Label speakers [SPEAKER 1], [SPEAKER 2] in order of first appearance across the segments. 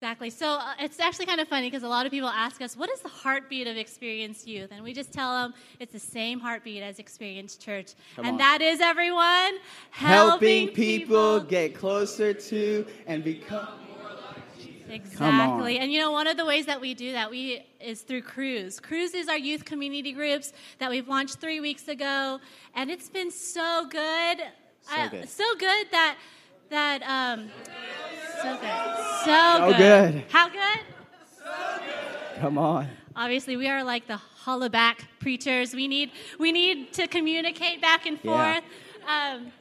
[SPEAKER 1] Exactly. So uh, it's actually kind of funny because a lot of people ask us, what is the heartbeat of Experience Youth? And we just tell them it's the same heartbeat as Experience Church.
[SPEAKER 2] Come
[SPEAKER 1] and
[SPEAKER 2] on.
[SPEAKER 1] that is everyone
[SPEAKER 2] Helping people get closer to and become.
[SPEAKER 1] Exactly. And you know, one of the ways that we do that we is through Crews. Crews is our youth community groups that we've launched three weeks ago, and it's been so good.
[SPEAKER 2] So good.
[SPEAKER 1] so good that that um, so good, so,
[SPEAKER 2] So good.
[SPEAKER 1] How good?
[SPEAKER 2] Come on.
[SPEAKER 1] Obviously, we are like the holla back preachers. We need we need to communicate back and
[SPEAKER 2] Yeah.
[SPEAKER 1] forth. Um,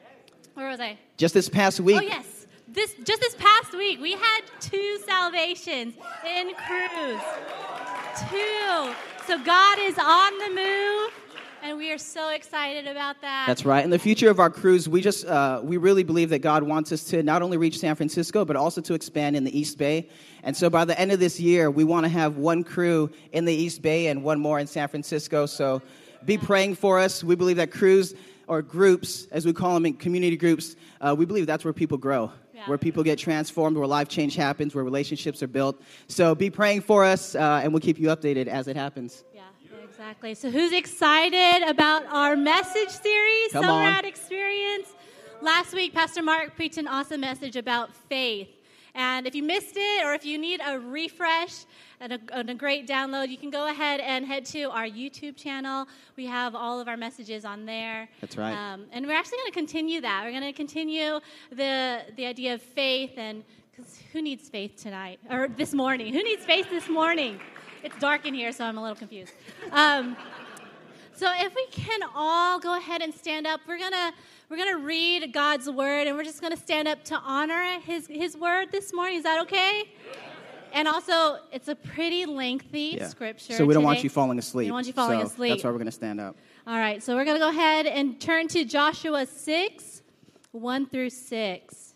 [SPEAKER 1] where was I?
[SPEAKER 2] Just this past week,
[SPEAKER 1] Oh yes. This just this past week we had two salvations in Crews. Two. So God is on the move, and we are so excited about that.
[SPEAKER 2] That's right. In the future of our crews, we just uh, we really believe that God wants us to not only reach San Francisco, but also to expand in the East Bay. And so, by the end of this year, we want to have one crew in the East Bay and one more in San Francisco. So, be praying for us. We believe that crews or groups, as we call them, in community groups, uh, we believe that's where people grow.
[SPEAKER 1] Yeah.
[SPEAKER 2] Where people get transformed, where life change happens, where relationships are built. So be praying for us, uh, and we'll keep you updated as it happens.
[SPEAKER 1] Exactly. So, who's excited about our message series,
[SPEAKER 2] Come
[SPEAKER 1] Summer
[SPEAKER 2] on.
[SPEAKER 1] at Experience? Last week, Pastor Mark preached an awesome message about faith. And if you missed it, or if you need a refresh and a, and a great download, you can go ahead and head to our YouTube channel. We have all of our messages on there.
[SPEAKER 2] That's right.
[SPEAKER 1] Um, and we're actually going to continue that. We're going to continue the the idea of faith, and because who needs faith tonight or this morning? Who needs faith this morning? It's dark in here, so I'm a little confused. Um, so if we can all go ahead and stand up, we're gonna we're gonna read God's word, and we're just gonna stand up to honor His His word this morning. Is that okay? And also, it's a pretty lengthy
[SPEAKER 2] Yeah.
[SPEAKER 1] scripture.
[SPEAKER 2] So we don't want you falling asleep.
[SPEAKER 1] We don't want you falling
[SPEAKER 2] So
[SPEAKER 1] asleep.
[SPEAKER 2] That's why we're going to stand up.
[SPEAKER 1] All right, so we're going to go ahead and turn to Joshua 6, 1 through 6.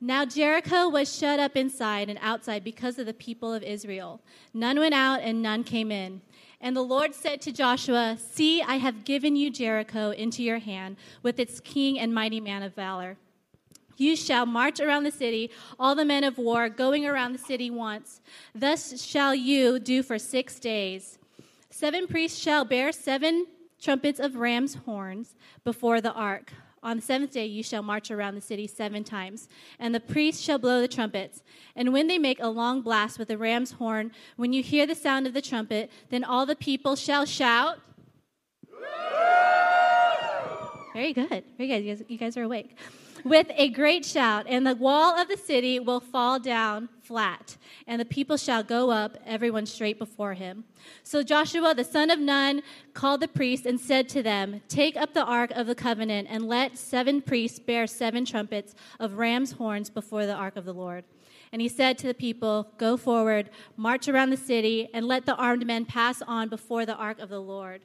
[SPEAKER 1] Now Jericho was shut up inside and outside because of the people of Israel. None went out and none came in. And the Lord said to Joshua, See, I have given you Jericho into your hand with its king and mighty man of valor. You shall march around the city, all the men of war, going around the city once. Thus shall you do for six days. Seven priests shall bear seven trumpets of ram's horns before the ark. On the seventh day you shall march around the city seven times, and the priests shall blow the trumpets. And when they make a long blast with the ram's horn, when you hear the sound of the trumpet, then all the people shall shout. Very good. Very good. You guys, you guys are awake. With a great shout, and the wall of the city will fall down flat, and the people shall go up, everyone straight before him. So Joshua the son of Nun called the priests and said to them, Take up the ark of the covenant, and let seven priests bear seven trumpets of ram's horns before the ark of the Lord. And he said to the people, Go forward, march around the city, and let the armed men pass on before the ark of the Lord.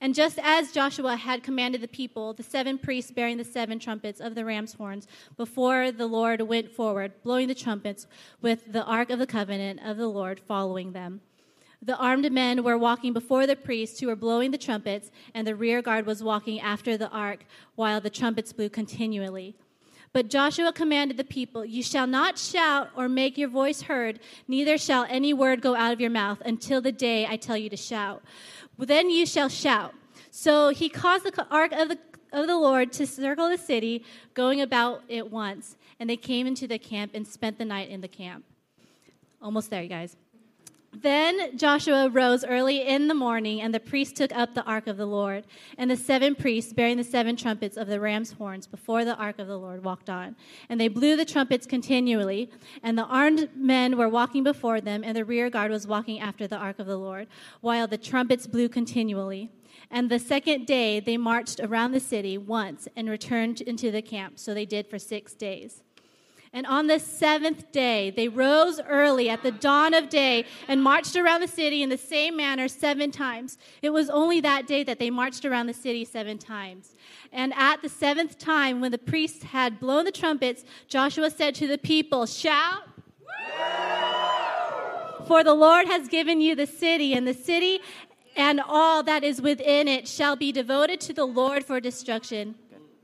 [SPEAKER 1] And just as Joshua had commanded the people, the seven priests bearing the seven trumpets of the ram's horns before the Lord went forward, blowing the trumpets with the ark of the covenant of the Lord following them. The armed men were walking before the priests who were blowing the trumpets, and the rear guard was walking after the ark while the trumpets blew continually. But Joshua commanded the people, You shall not shout or make your voice heard, neither shall any word go out of your mouth until the day I tell you to shout. Then you shall shout. So he caused the ark of the, of the Lord to circle the city, going about it once. And they came into the camp and spent the night in the camp. Almost there, you guys. Then Joshua rose early in the morning, and the priests took up the ark of the Lord. And the seven priests, bearing the seven trumpets of the ram's horns before the ark of the Lord, walked on. And they blew the trumpets continually. And the armed men were walking before them, and the rear guard was walking after the ark of the Lord, while the trumpets blew continually. And the second day they marched around the city once and returned into the camp. So they did for six days. And on the seventh day, they rose early at the dawn of day and marched around the city in the same manner seven times. It was only that day that they marched around the city seven times. And at the seventh time, when the priests had blown the trumpets, Joshua said to the people, Shout! For the Lord has given you the city, and the city and all that is within it shall be devoted to the Lord for destruction.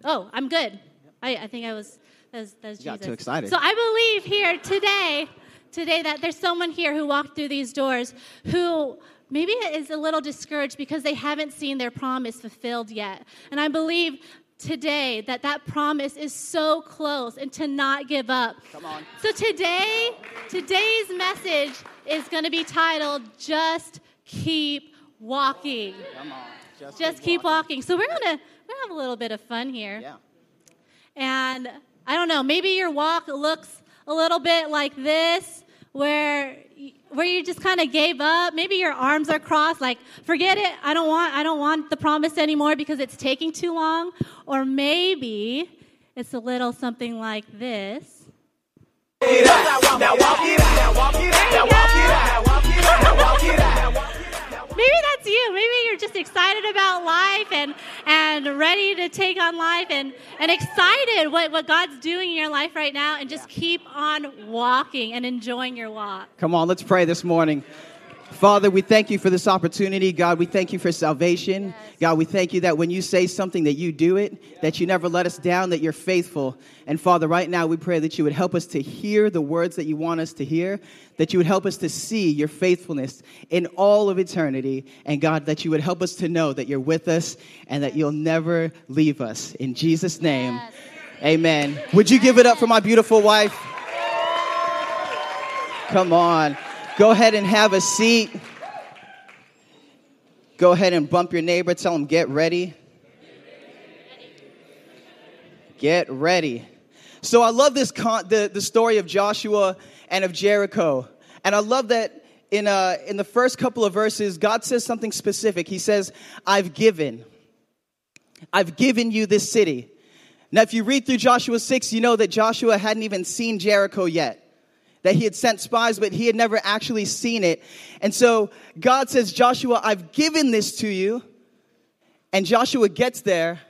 [SPEAKER 1] Oh, I'm good. I, I think I was, that was, that was
[SPEAKER 2] got too excited.
[SPEAKER 1] So I believe here today today that there's someone here who walked through these doors who maybe is a little discouraged because they haven't seen their promise fulfilled yet. And I believe today that that promise is so close and to not give up.
[SPEAKER 2] Come on.
[SPEAKER 1] So today, today's message is going to be titled Just Keep Walking.
[SPEAKER 2] Come on.
[SPEAKER 1] Just keep walking. So we're going to we're going to have a little bit of fun here.
[SPEAKER 2] Yeah.
[SPEAKER 1] And I don't know, maybe your walk looks a little bit like this where where you just kind of gave up. Maybe your arms are crossed like forget it i don't want i don't want the promise anymore because it's taking too long. Or maybe it's a little something like this maybe that's you. Maybe you're just excited about life and and ready to take on life and and excited what, what god's doing in your life right now and just keep on walking and enjoying your walk.
[SPEAKER 2] Come on, let's pray this morning. Father, we thank you for this opportunity. God, we thank you for salvation. God, we thank you that when you say something that you do it, that you never let us down, that you're faithful. And Father, right now we pray that you would help us to hear the words that you want us to hear, that you would help us to see your faithfulness in all of eternity. And God, that you would help us to know that you're with us and that you'll never leave us. In Jesus' name,
[SPEAKER 1] Yes.
[SPEAKER 2] amen. Would you give it up for my beautiful wife? Come on. Go ahead and have a seat. Go ahead and bump your neighbor. Tell him, get ready. Get ready. So I love this con- the, the story of Joshua and of Jericho. And I love that in, uh, in the first couple of verses, God says something specific. He says, I've given. I've given you this city. Now, if you read through Joshua 6, you know that Joshua hadn't even seen Jericho yet that he had sent spies, but he had never actually seen it. And so God says, Joshua, I've given this to you. And Joshua gets there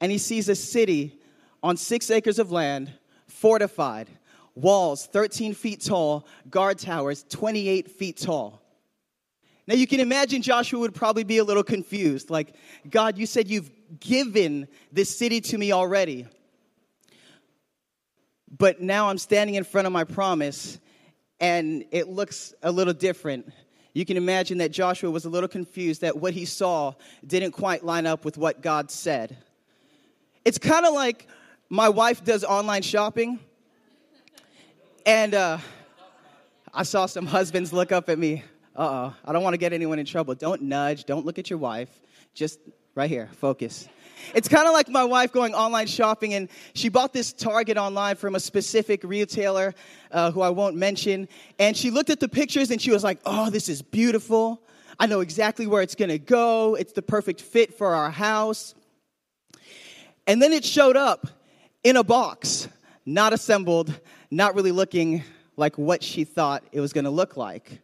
[SPEAKER 2] and he sees a city on six acres of land, fortified, walls 13 feet tall, guard towers 28 feet tall. Now you can imagine Joshua would probably be a little confused. Like, God, you said you've given this city to me already. But now I'm standing in front of my promise and it looks a little different. You can imagine that Joshua was a little confused that what he saw didn't quite line up with what God said. It's kind of like my wife does online shopping, and uh, I saw some husbands look up at me. Uh oh, I don't want to get anyone in trouble. Don't nudge, don't look at your wife. Just right here, focus. It's kind of like my wife going online shopping, and she bought this Target online from a specific retailer uh, who I won't mention. And she looked at the pictures and she was like, Oh, this is beautiful. I know exactly where it's gonna go. It's the perfect fit for our house. And then it showed up in a box, not assembled, not really looking like what she thought it was gonna look like.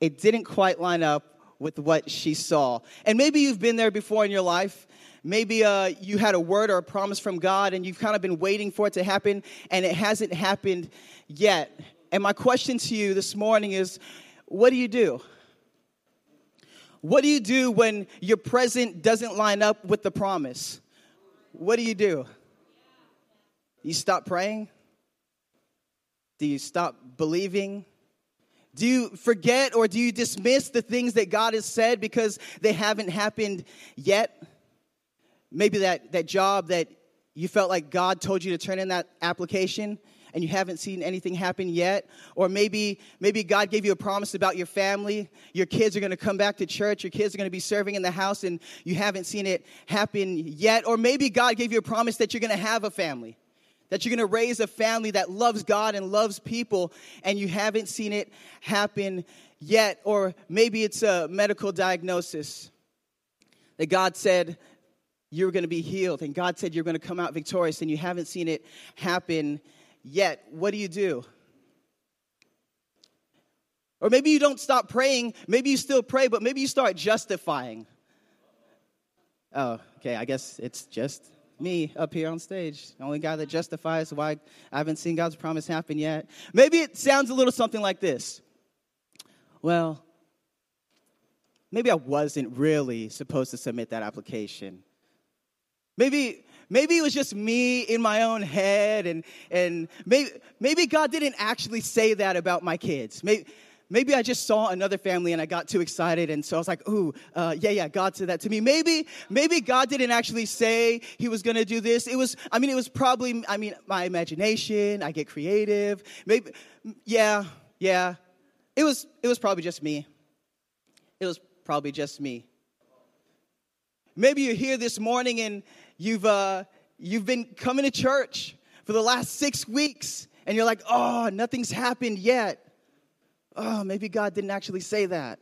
[SPEAKER 2] It didn't quite line up with what she saw. And maybe you've been there before in your life. Maybe uh, you had a word or a promise from God and you've kind of been waiting for it to happen and it hasn't happened yet. And my question to you this morning is what do you do? What do you do when your present doesn't line up with the promise? What do you do? You stop praying? Do you stop believing? Do you forget or do you dismiss the things that God has said because they haven't happened yet? Maybe that, that job that you felt like God told you to turn in that application and you haven't seen anything happen yet? Or maybe maybe god gave you a promise about your family. Your kids are going to come back to church. Your kids are going to be serving in the house and you haven't seen it happen yet. Or maybe god gave you a promise that you're going to have a family that you're going to raise a family that loves god and loves people and you haven't seen it happen yet or maybe it's a medical diagnosis that god said you're going to be healed and god said you're going to come out victorious and you haven't seen it happen yet, what do you do? Or maybe you don't stop praying. Maybe you still pray, but maybe you start justifying. Oh, okay. I guess it's just me up here on stage. The only guy that justifies why I haven't seen God's promise happen yet. Maybe it sounds a little something like this. Well, maybe I wasn't really supposed to submit that application. Maybe maybe it was just me in my own head, and, and maybe, maybe God didn't actually say that about my kids. Maybe, maybe I just saw another family and I got too excited, and so I was like, ooh, uh, yeah, yeah, God said that to me. Maybe, maybe God didn't actually say He was gonna do this. It was, I mean, it was probably, I mean, my imagination. I get creative. Maybe, yeah, yeah. It was, it was probably just me. It was probably just me. Maybe you're here this morning and you've, uh, you've been coming to church for the last six weeks and you're like, oh, nothing's happened yet. Oh, maybe God didn't actually say that.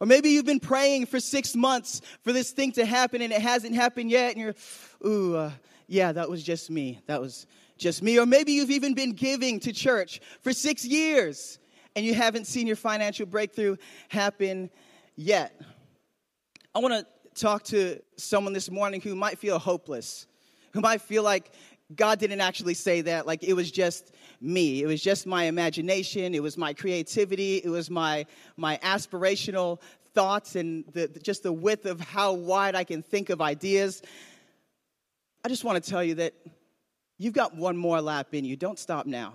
[SPEAKER 2] Or maybe you've been praying for six months for this thing to happen and it hasn't happened yet, and you're, ooh, uh, yeah, that was just me. That was just me. Or maybe you've even been giving to church for six years and you haven't seen your financial breakthrough happen yet. I want to talk to someone this morning who might feel hopeless, who might feel like God didn't actually say that, like it was just me. It was just my imagination, it was my creativity, it was my, my aspirational thoughts and the, just the width of how wide I can think of ideas. I just want to tell you that you've got one more lap in you. Don't stop now.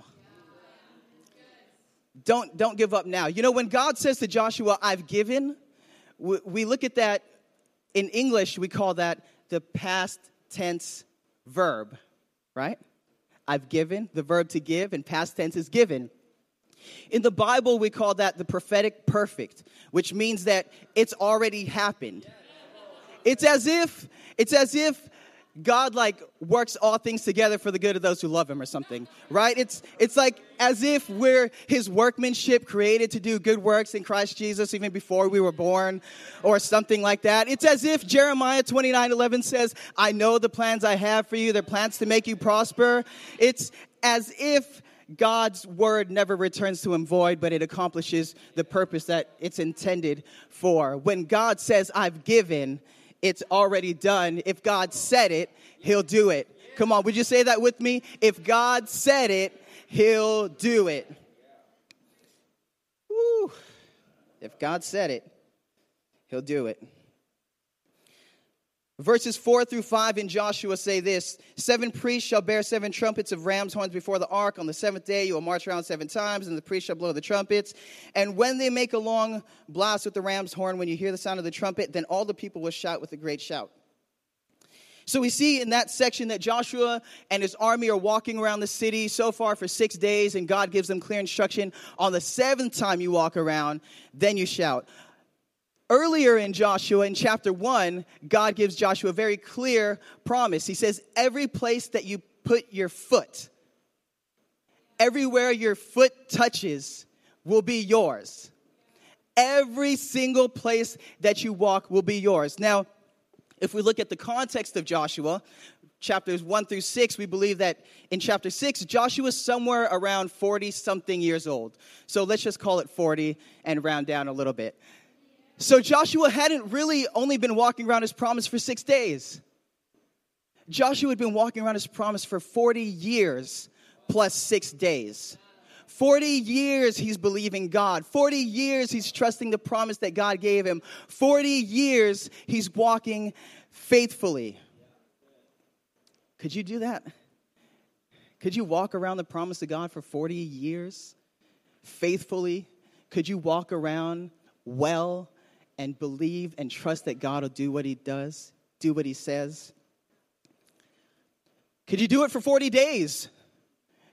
[SPEAKER 2] Don't, don't give up now. You know, when God says to Joshua, I've given, we, we look at that in English, we call that the past tense verb, right? I've given, the verb to give, and past tense is given. In the Bible, we call that the prophetic perfect, which means that it's already happened. It's as if, it's as if God like works all things together for the good of those who love him or something, right? It's it's like as if we're his workmanship created to do good works in Christ Jesus even before we were born or something like that. It's as if Jeremiah 29:11 says, "I know the plans I have for you, they're plans to make you prosper." It's as if God's word never returns to him void, but it accomplishes the purpose that it's intended for. When God says, I've given, it's already done. If God said it, He'll do it. Come on, would you say that with me? If God said it, He'll do it. Woo. If God said it, He'll do it. Verses 4 through 5 in Joshua say this Seven priests shall bear seven trumpets of ram's horns before the ark. On the seventh day, you will march around seven times, and the priests shall blow the trumpets. And when they make a long blast with the ram's horn, when you hear the sound of the trumpet, then all the people will shout with a great shout. So we see in that section that Joshua and his army are walking around the city so far for six days, and God gives them clear instruction. On the seventh time you walk around, then you shout. Earlier in Joshua, in chapter 1, God gives Joshua a very clear promise. He says, Every place that you put your foot, everywhere your foot touches, will be yours. Every single place that you walk will be yours. Now, if we look at the context of Joshua, chapters 1 through 6, we believe that in chapter 6, Joshua is somewhere around 40 something years old. So let's just call it 40 and round down a little bit. So Joshua hadn't really only been walking around his promise for six days. Joshua had been walking around his promise for 40 years plus six days. 40 years he's believing God. 40 years he's trusting the promise that God gave him. 40 years he's walking faithfully. Could you do that? Could you walk around the promise of God for 40 years faithfully? Could you walk around well and believe and trust that God will do what He does, do what He says? Could you do it for 40 days?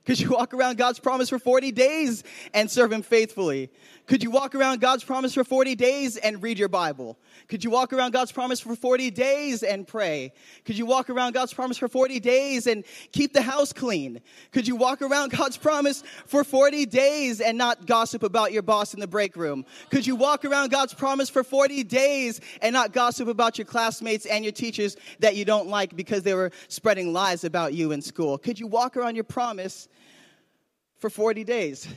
[SPEAKER 2] Could you walk around God's promise for 40 days and serve Him faithfully? Could you walk around God's promise for 40 days and read your Bible? Could you walk around God's promise for 40 days and pray? Could you walk around God's promise for 40 days and keep the house clean? Could you walk around God's promise for 40 days and not gossip about your boss in the break room? Could you walk around God's promise for 40 days and not gossip about your classmates and your teachers that you don't like because they were spreading lies about you in school? Could you walk around your promise for 40 days?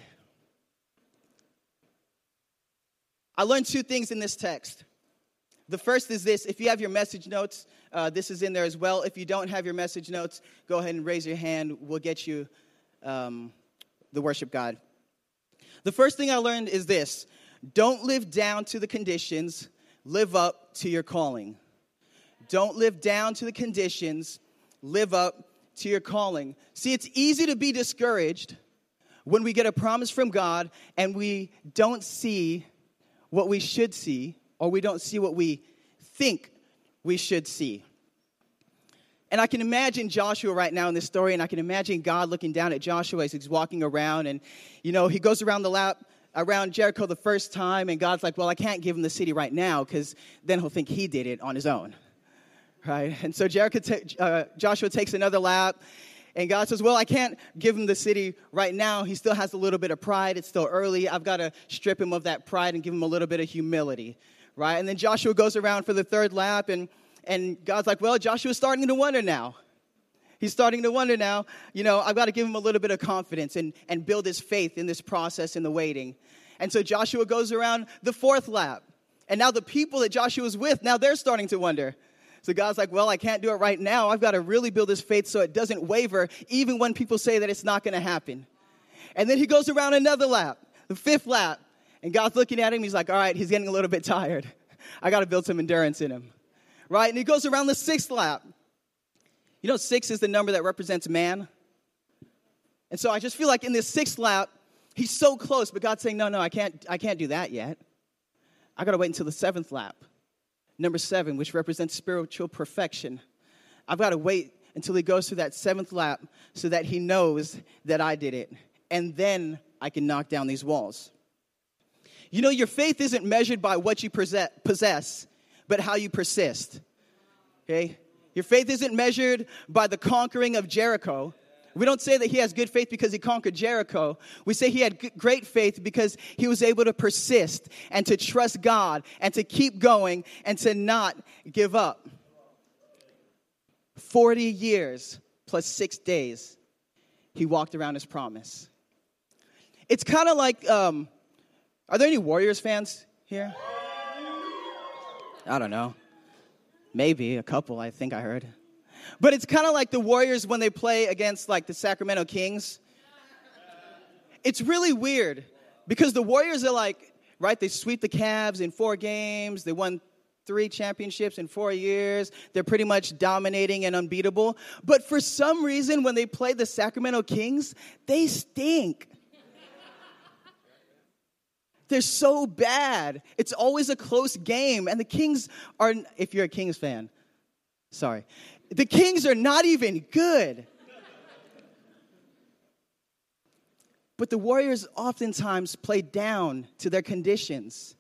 [SPEAKER 2] I learned two things in this text. The first is this if you have your message notes, uh, this is in there as well. If you don't have your message notes, go ahead and raise your hand. We'll get you um, the worship God. The first thing I learned is this don't live down to the conditions, live up to your calling. Don't live down to the conditions, live up to your calling. See, it's easy to be discouraged when we get a promise from God and we don't see what we should see, or we don't see what we think we should see. And I can imagine Joshua right now in this story, and I can imagine God looking down at Joshua as he's walking around, and you know, he goes around the lap around Jericho the first time, and God's like, Well, I can't give him the city right now because then he'll think he did it on his own. Right? And so Jericho uh, Joshua takes another lap, and God says, Well, I can't give him the city right now. He still has a little bit of pride. It's still early. I've got to strip him of that pride and give him a little bit of humility. Right? And then Joshua goes around for the third lap, and, and God's like, Well, Joshua's starting to wonder now. He's starting to wonder now, you know, I've got to give him a little bit of confidence and, and build his faith in this process in the waiting. And so Joshua goes around the fourth lap. And now the people that Joshua's with, now they're starting to wonder. So God's like, well, I can't do it right now. I've got to really build this faith so it doesn't waver, even when people say that it's not going to happen. And then he goes around another lap, the fifth lap. And God's looking at him. He's like, all right, he's getting a little bit tired. I got to build some endurance in him. Right? And he goes around the sixth lap. You know, six is the number that represents man. And so I just feel like in this sixth lap, he's so close, but God's saying, no, no, I can't, I can't do that yet. I got to wait until the seventh lap. Number seven, which represents spiritual perfection. I've got to wait until he goes through that seventh lap so that he knows that I did it. And then I can knock down these walls. You know, your faith isn't measured by what you possess, but how you persist. Okay? Your faith isn't measured by the conquering of Jericho. We don't say that he has good faith because he conquered Jericho. We say he had great faith because he was able to persist and to trust God and to keep going and to not give up. 40 years plus six days, he walked around his promise. It's kind of like um, are there any Warriors fans here? I don't know. Maybe a couple, I think I heard. But it's kind of like the Warriors when they play against like the Sacramento Kings. It's really weird because the Warriors are like, right, they sweep the Cavs in four games. They won three championships in four years. They're pretty much dominating and unbeatable. But for some reason, when they play the Sacramento Kings, they stink. They're so bad. It's always a close game. And the Kings are, if you're a Kings fan, sorry, the Kings are not even good. But the Warriors oftentimes play down to their conditions,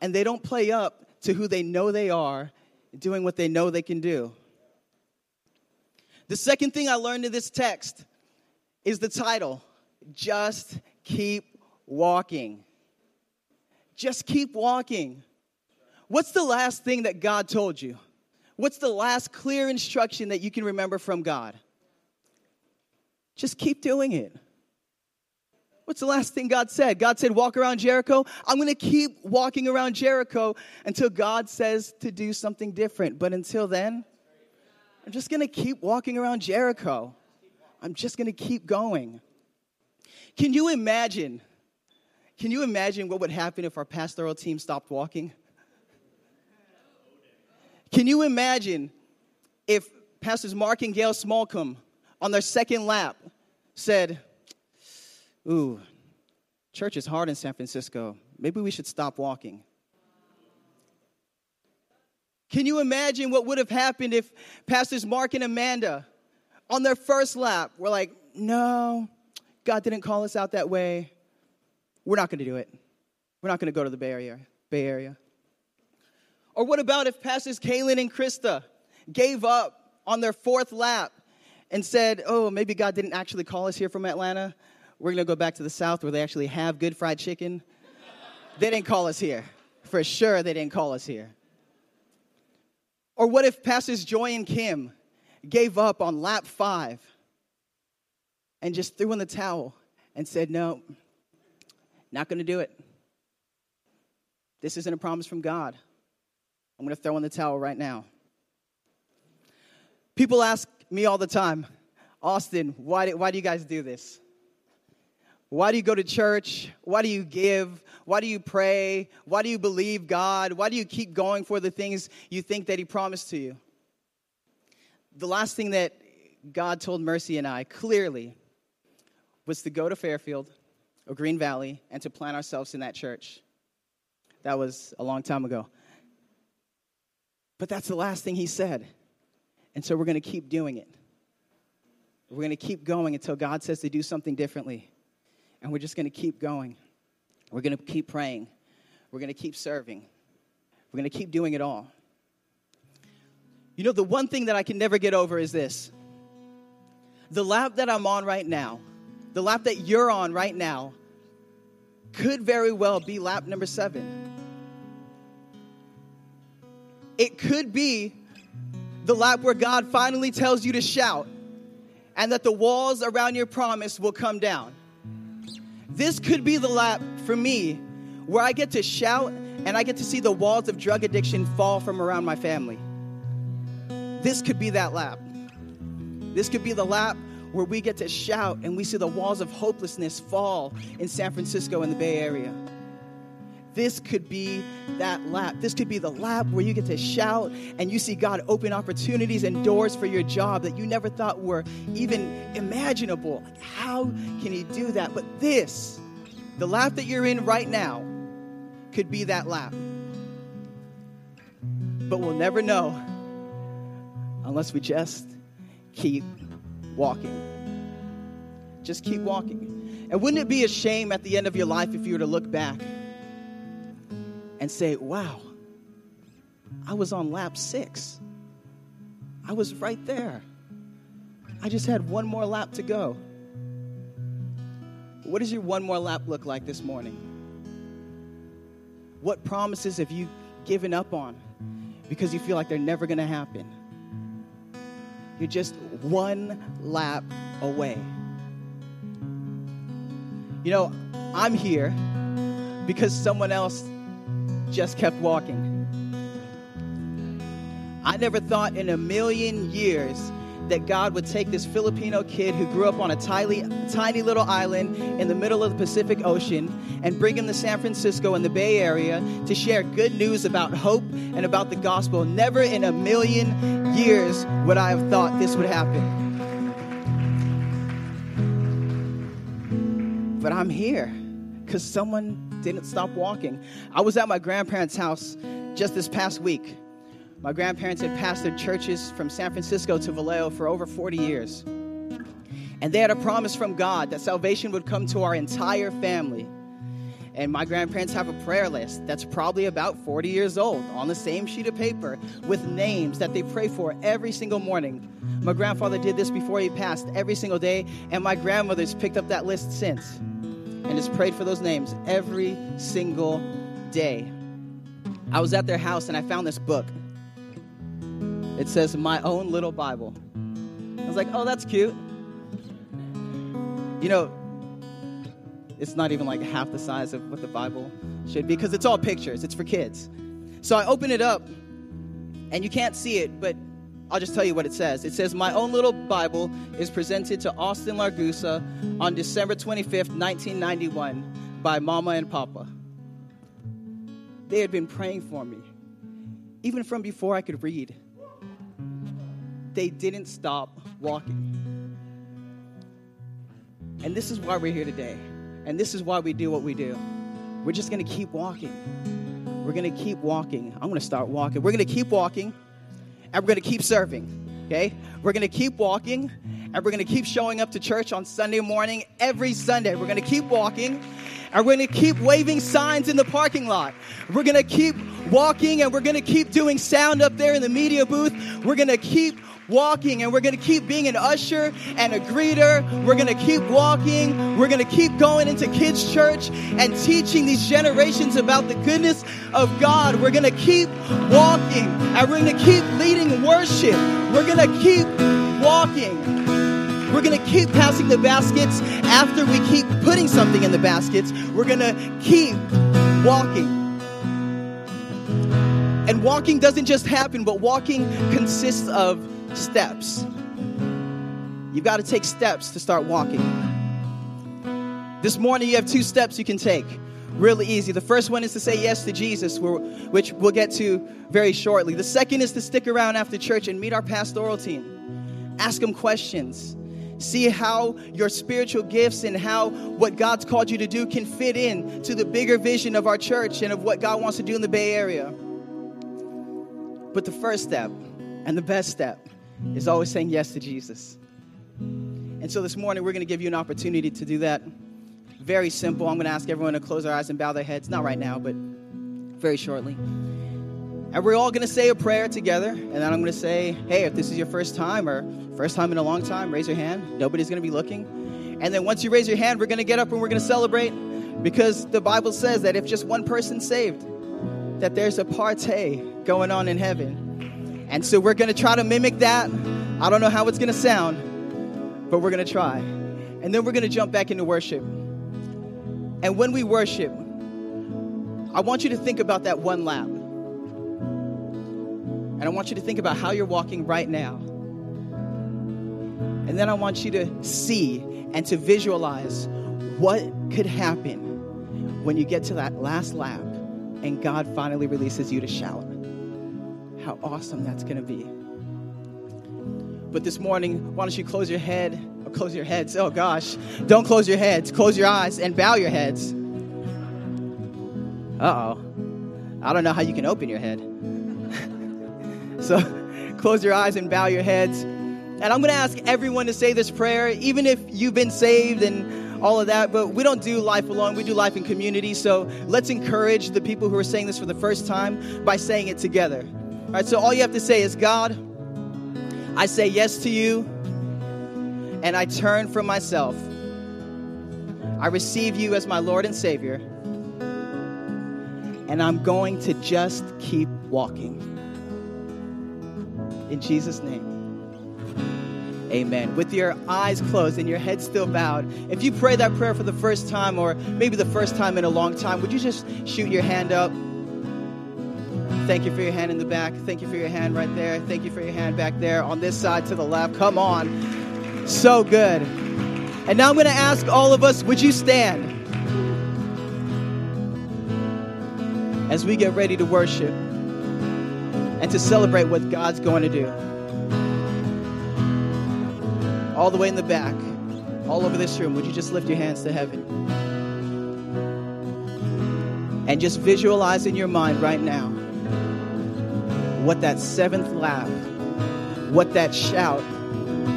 [SPEAKER 2] and they don't play up to who they know they are, doing what they know they can do. The second thing I learned in this text is the title Just Keep Walking. Just keep walking. What's the last thing that God told you? What's the last clear instruction that you can remember from God? Just keep doing it. What's the last thing God said? God said, Walk around Jericho. I'm going to keep walking around Jericho until God says to do something different. But until then, I'm just going to keep walking around Jericho. I'm just going to keep going. Can you imagine can you imagine what would happen if our pastoral team stopped walking? Can you imagine if Pastors Mark and Gail Smallcombe on their second lap said, Ooh, church is hard in San Francisco. Maybe we should stop walking. Can you imagine what would have happened if Pastors Mark and Amanda on their first lap were like, No, God didn't call us out that way. We're not going to do it. We're not going to go to the Bay Area. Bay Area. Or what about if Pastors Kaylin and Krista gave up on their fourth lap and said, oh, maybe God didn't actually call us here from Atlanta. We're going to go back to the South where they actually have good fried chicken. they didn't call us here. For sure, they didn't call us here. Or what if Pastors Joy and Kim gave up on lap five and just threw in the towel and said, no, not going to do it. This isn't a promise from God. I'm going to throw in the towel right now. People ask me all the time, Austin, why do, why do you guys do this? Why do you go to church? Why do you give? Why do you pray? Why do you believe God? Why do you keep going for the things you think that He promised to you? the last thing that God told Mercy and I clearly was to go to Fairfield or Green Valley and to plant ourselves in that church. That was a long time ago. But that's the last thing he said. And so we're going to keep doing it. We're going to keep going until God says to do something differently. And we're just going to keep going. We're going to keep praying. We're going to keep serving. We're going to keep doing it all. You know, the one thing that I can never get over is this the lap that I'm on right now, the lap that you're on right now, could very well be lap number seven. It could be the lap where God finally tells you to shout and that the walls around your promise will come down. This could be the lap for me where I get to shout and I get to see the walls of drug addiction fall from around my family. This could be that lap. This could be the lap where we get to shout and we see the walls of hopelessness fall in San Francisco and the Bay Area. This could be that lap. This could be the lap where you get to shout and you see God open opportunities and doors for your job that you never thought were even imaginable. How can He do that? But this, the lap that you're in right now, could be that lap. But we'll never know unless we just keep walking. Just keep walking. And wouldn't it be a shame at the end of your life if you were to look back and say, wow, I was on lap six? I was right there. I just had one more lap to go. What does your one more lap look like this morning? What promises have you given up on because you feel like they're never going to happen? You're just one lap away. You know, I'm here because someone else just kept walking. I never thought in a million years that God would take this Filipino kid who grew up on a tiny, tiny little island in the middle of the Pacific Ocean and bring him to San Francisco in the Bay Area to share good news about hope and about the gospel. Never in a million years would I have thought this would happen. But I'm here because someone didn't stop walking. I was at my grandparents' house just this past week. My grandparents had pastored churches from San Francisco to Vallejo for over 40 years. And they had a promise from God that salvation would come to our entire family. And my grandparents have a prayer list that's probably about 40 years old on the same sheet of paper with names that they pray for every single morning. My grandfather did this before he passed every single day, and my grandmother's picked up that list since and has prayed for those names every single day. I was at their house and I found this book. It says, My Own Little Bible. I was like, Oh, that's cute. You know, it's not even like half the size of what the Bible should be because it's all pictures, it's for kids. So I open it up, and you can't see it, but I'll just tell you what it says. It says, My own little Bible is presented to Austin Largusa on December 25th, 1991, by Mama and Papa. They had been praying for me, even from before I could read they didn't stop walking. And this is why we're here today. And this is why we do what we do. We're just going to keep walking. We're going to keep walking. I'm going to start walking. We're going to keep walking and we're going to keep serving. Okay? We're going to keep walking and we're going to keep showing up to church on Sunday morning every Sunday. We're going to keep walking and we're going to keep waving signs in the parking lot. We're going to keep walking and we're going to keep doing sound up there in the media booth. We're going to keep walking and we're going to keep being an usher and a greeter. We're going to keep walking. We're going to keep going into kids' church and teaching these generations about the goodness of God. We're going to keep walking and we're going to keep leading worship. We're going to keep walking. We're going to keep passing the baskets after we keep putting something in the baskets. We're going to keep walking. And walking doesn't just happen, but walking consists of steps. You've got to take steps to start walking. This morning, you have two steps you can take. Really easy. The first one is to say yes to Jesus, which we'll get to very shortly. The second is to stick around after church and meet our pastoral team. Ask them questions. See how your spiritual gifts and how what God's called you to do can fit in to the bigger vision of our church and of what God wants to do in the Bay Area. But the first step and the best step is always saying yes to Jesus. And so this morning, we're going to give you an opportunity to do that. Very simple. I'm going to ask everyone to close their eyes and bow their heads. Not right now, but very shortly. And we're all going to say a prayer together. And then I'm going to say, hey, if this is your first time or first time in a long time, raise your hand. Nobody's going to be looking. And then once you raise your hand, we're going to get up and we're going to celebrate because the Bible says that if just one person's saved, that there's a party going on in heaven. And so we're going to try to mimic that. I don't know how it's going to sound, but we're going to try. And then we're going to jump back into worship. And when we worship, I want you to think about that one lap. And I want you to think about how you're walking right now. And then I want you to see and to visualize what could happen when you get to that last lap and God finally releases you to shout. How awesome that's going to be. But this morning, why don't you close your head or close your heads? Oh gosh, don't close your heads. Close your eyes and bow your heads. Uh oh. I don't know how you can open your head. so close your eyes and bow your heads. And I'm going to ask everyone to say this prayer, even if you've been saved and all of that, but we don't do life alone. We do life in community. So let's encourage the people who are saying this for the first time by saying it together. All right, so all you have to say is God, I say yes to you, and I turn from myself. I receive you as my Lord and Savior, and I'm going to just keep walking. In Jesus' name. Amen. With your eyes closed and your head still bowed, if you pray that prayer for the first time or maybe the first time in a long time, would you just shoot your hand up? Thank you for your hand in the back. Thank you for your hand right there. Thank you for your hand back there on this side to the left. Come on. So good. And now I'm going to ask all of us, would you stand? As we get ready to worship and to celebrate what God's going to do all the way in the back, all over this room, would you just lift your hands to heaven? And just visualize in your mind right now what that seventh laugh, what that shout,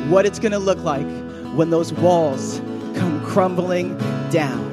[SPEAKER 2] what it's going to look like when those walls come crumbling down.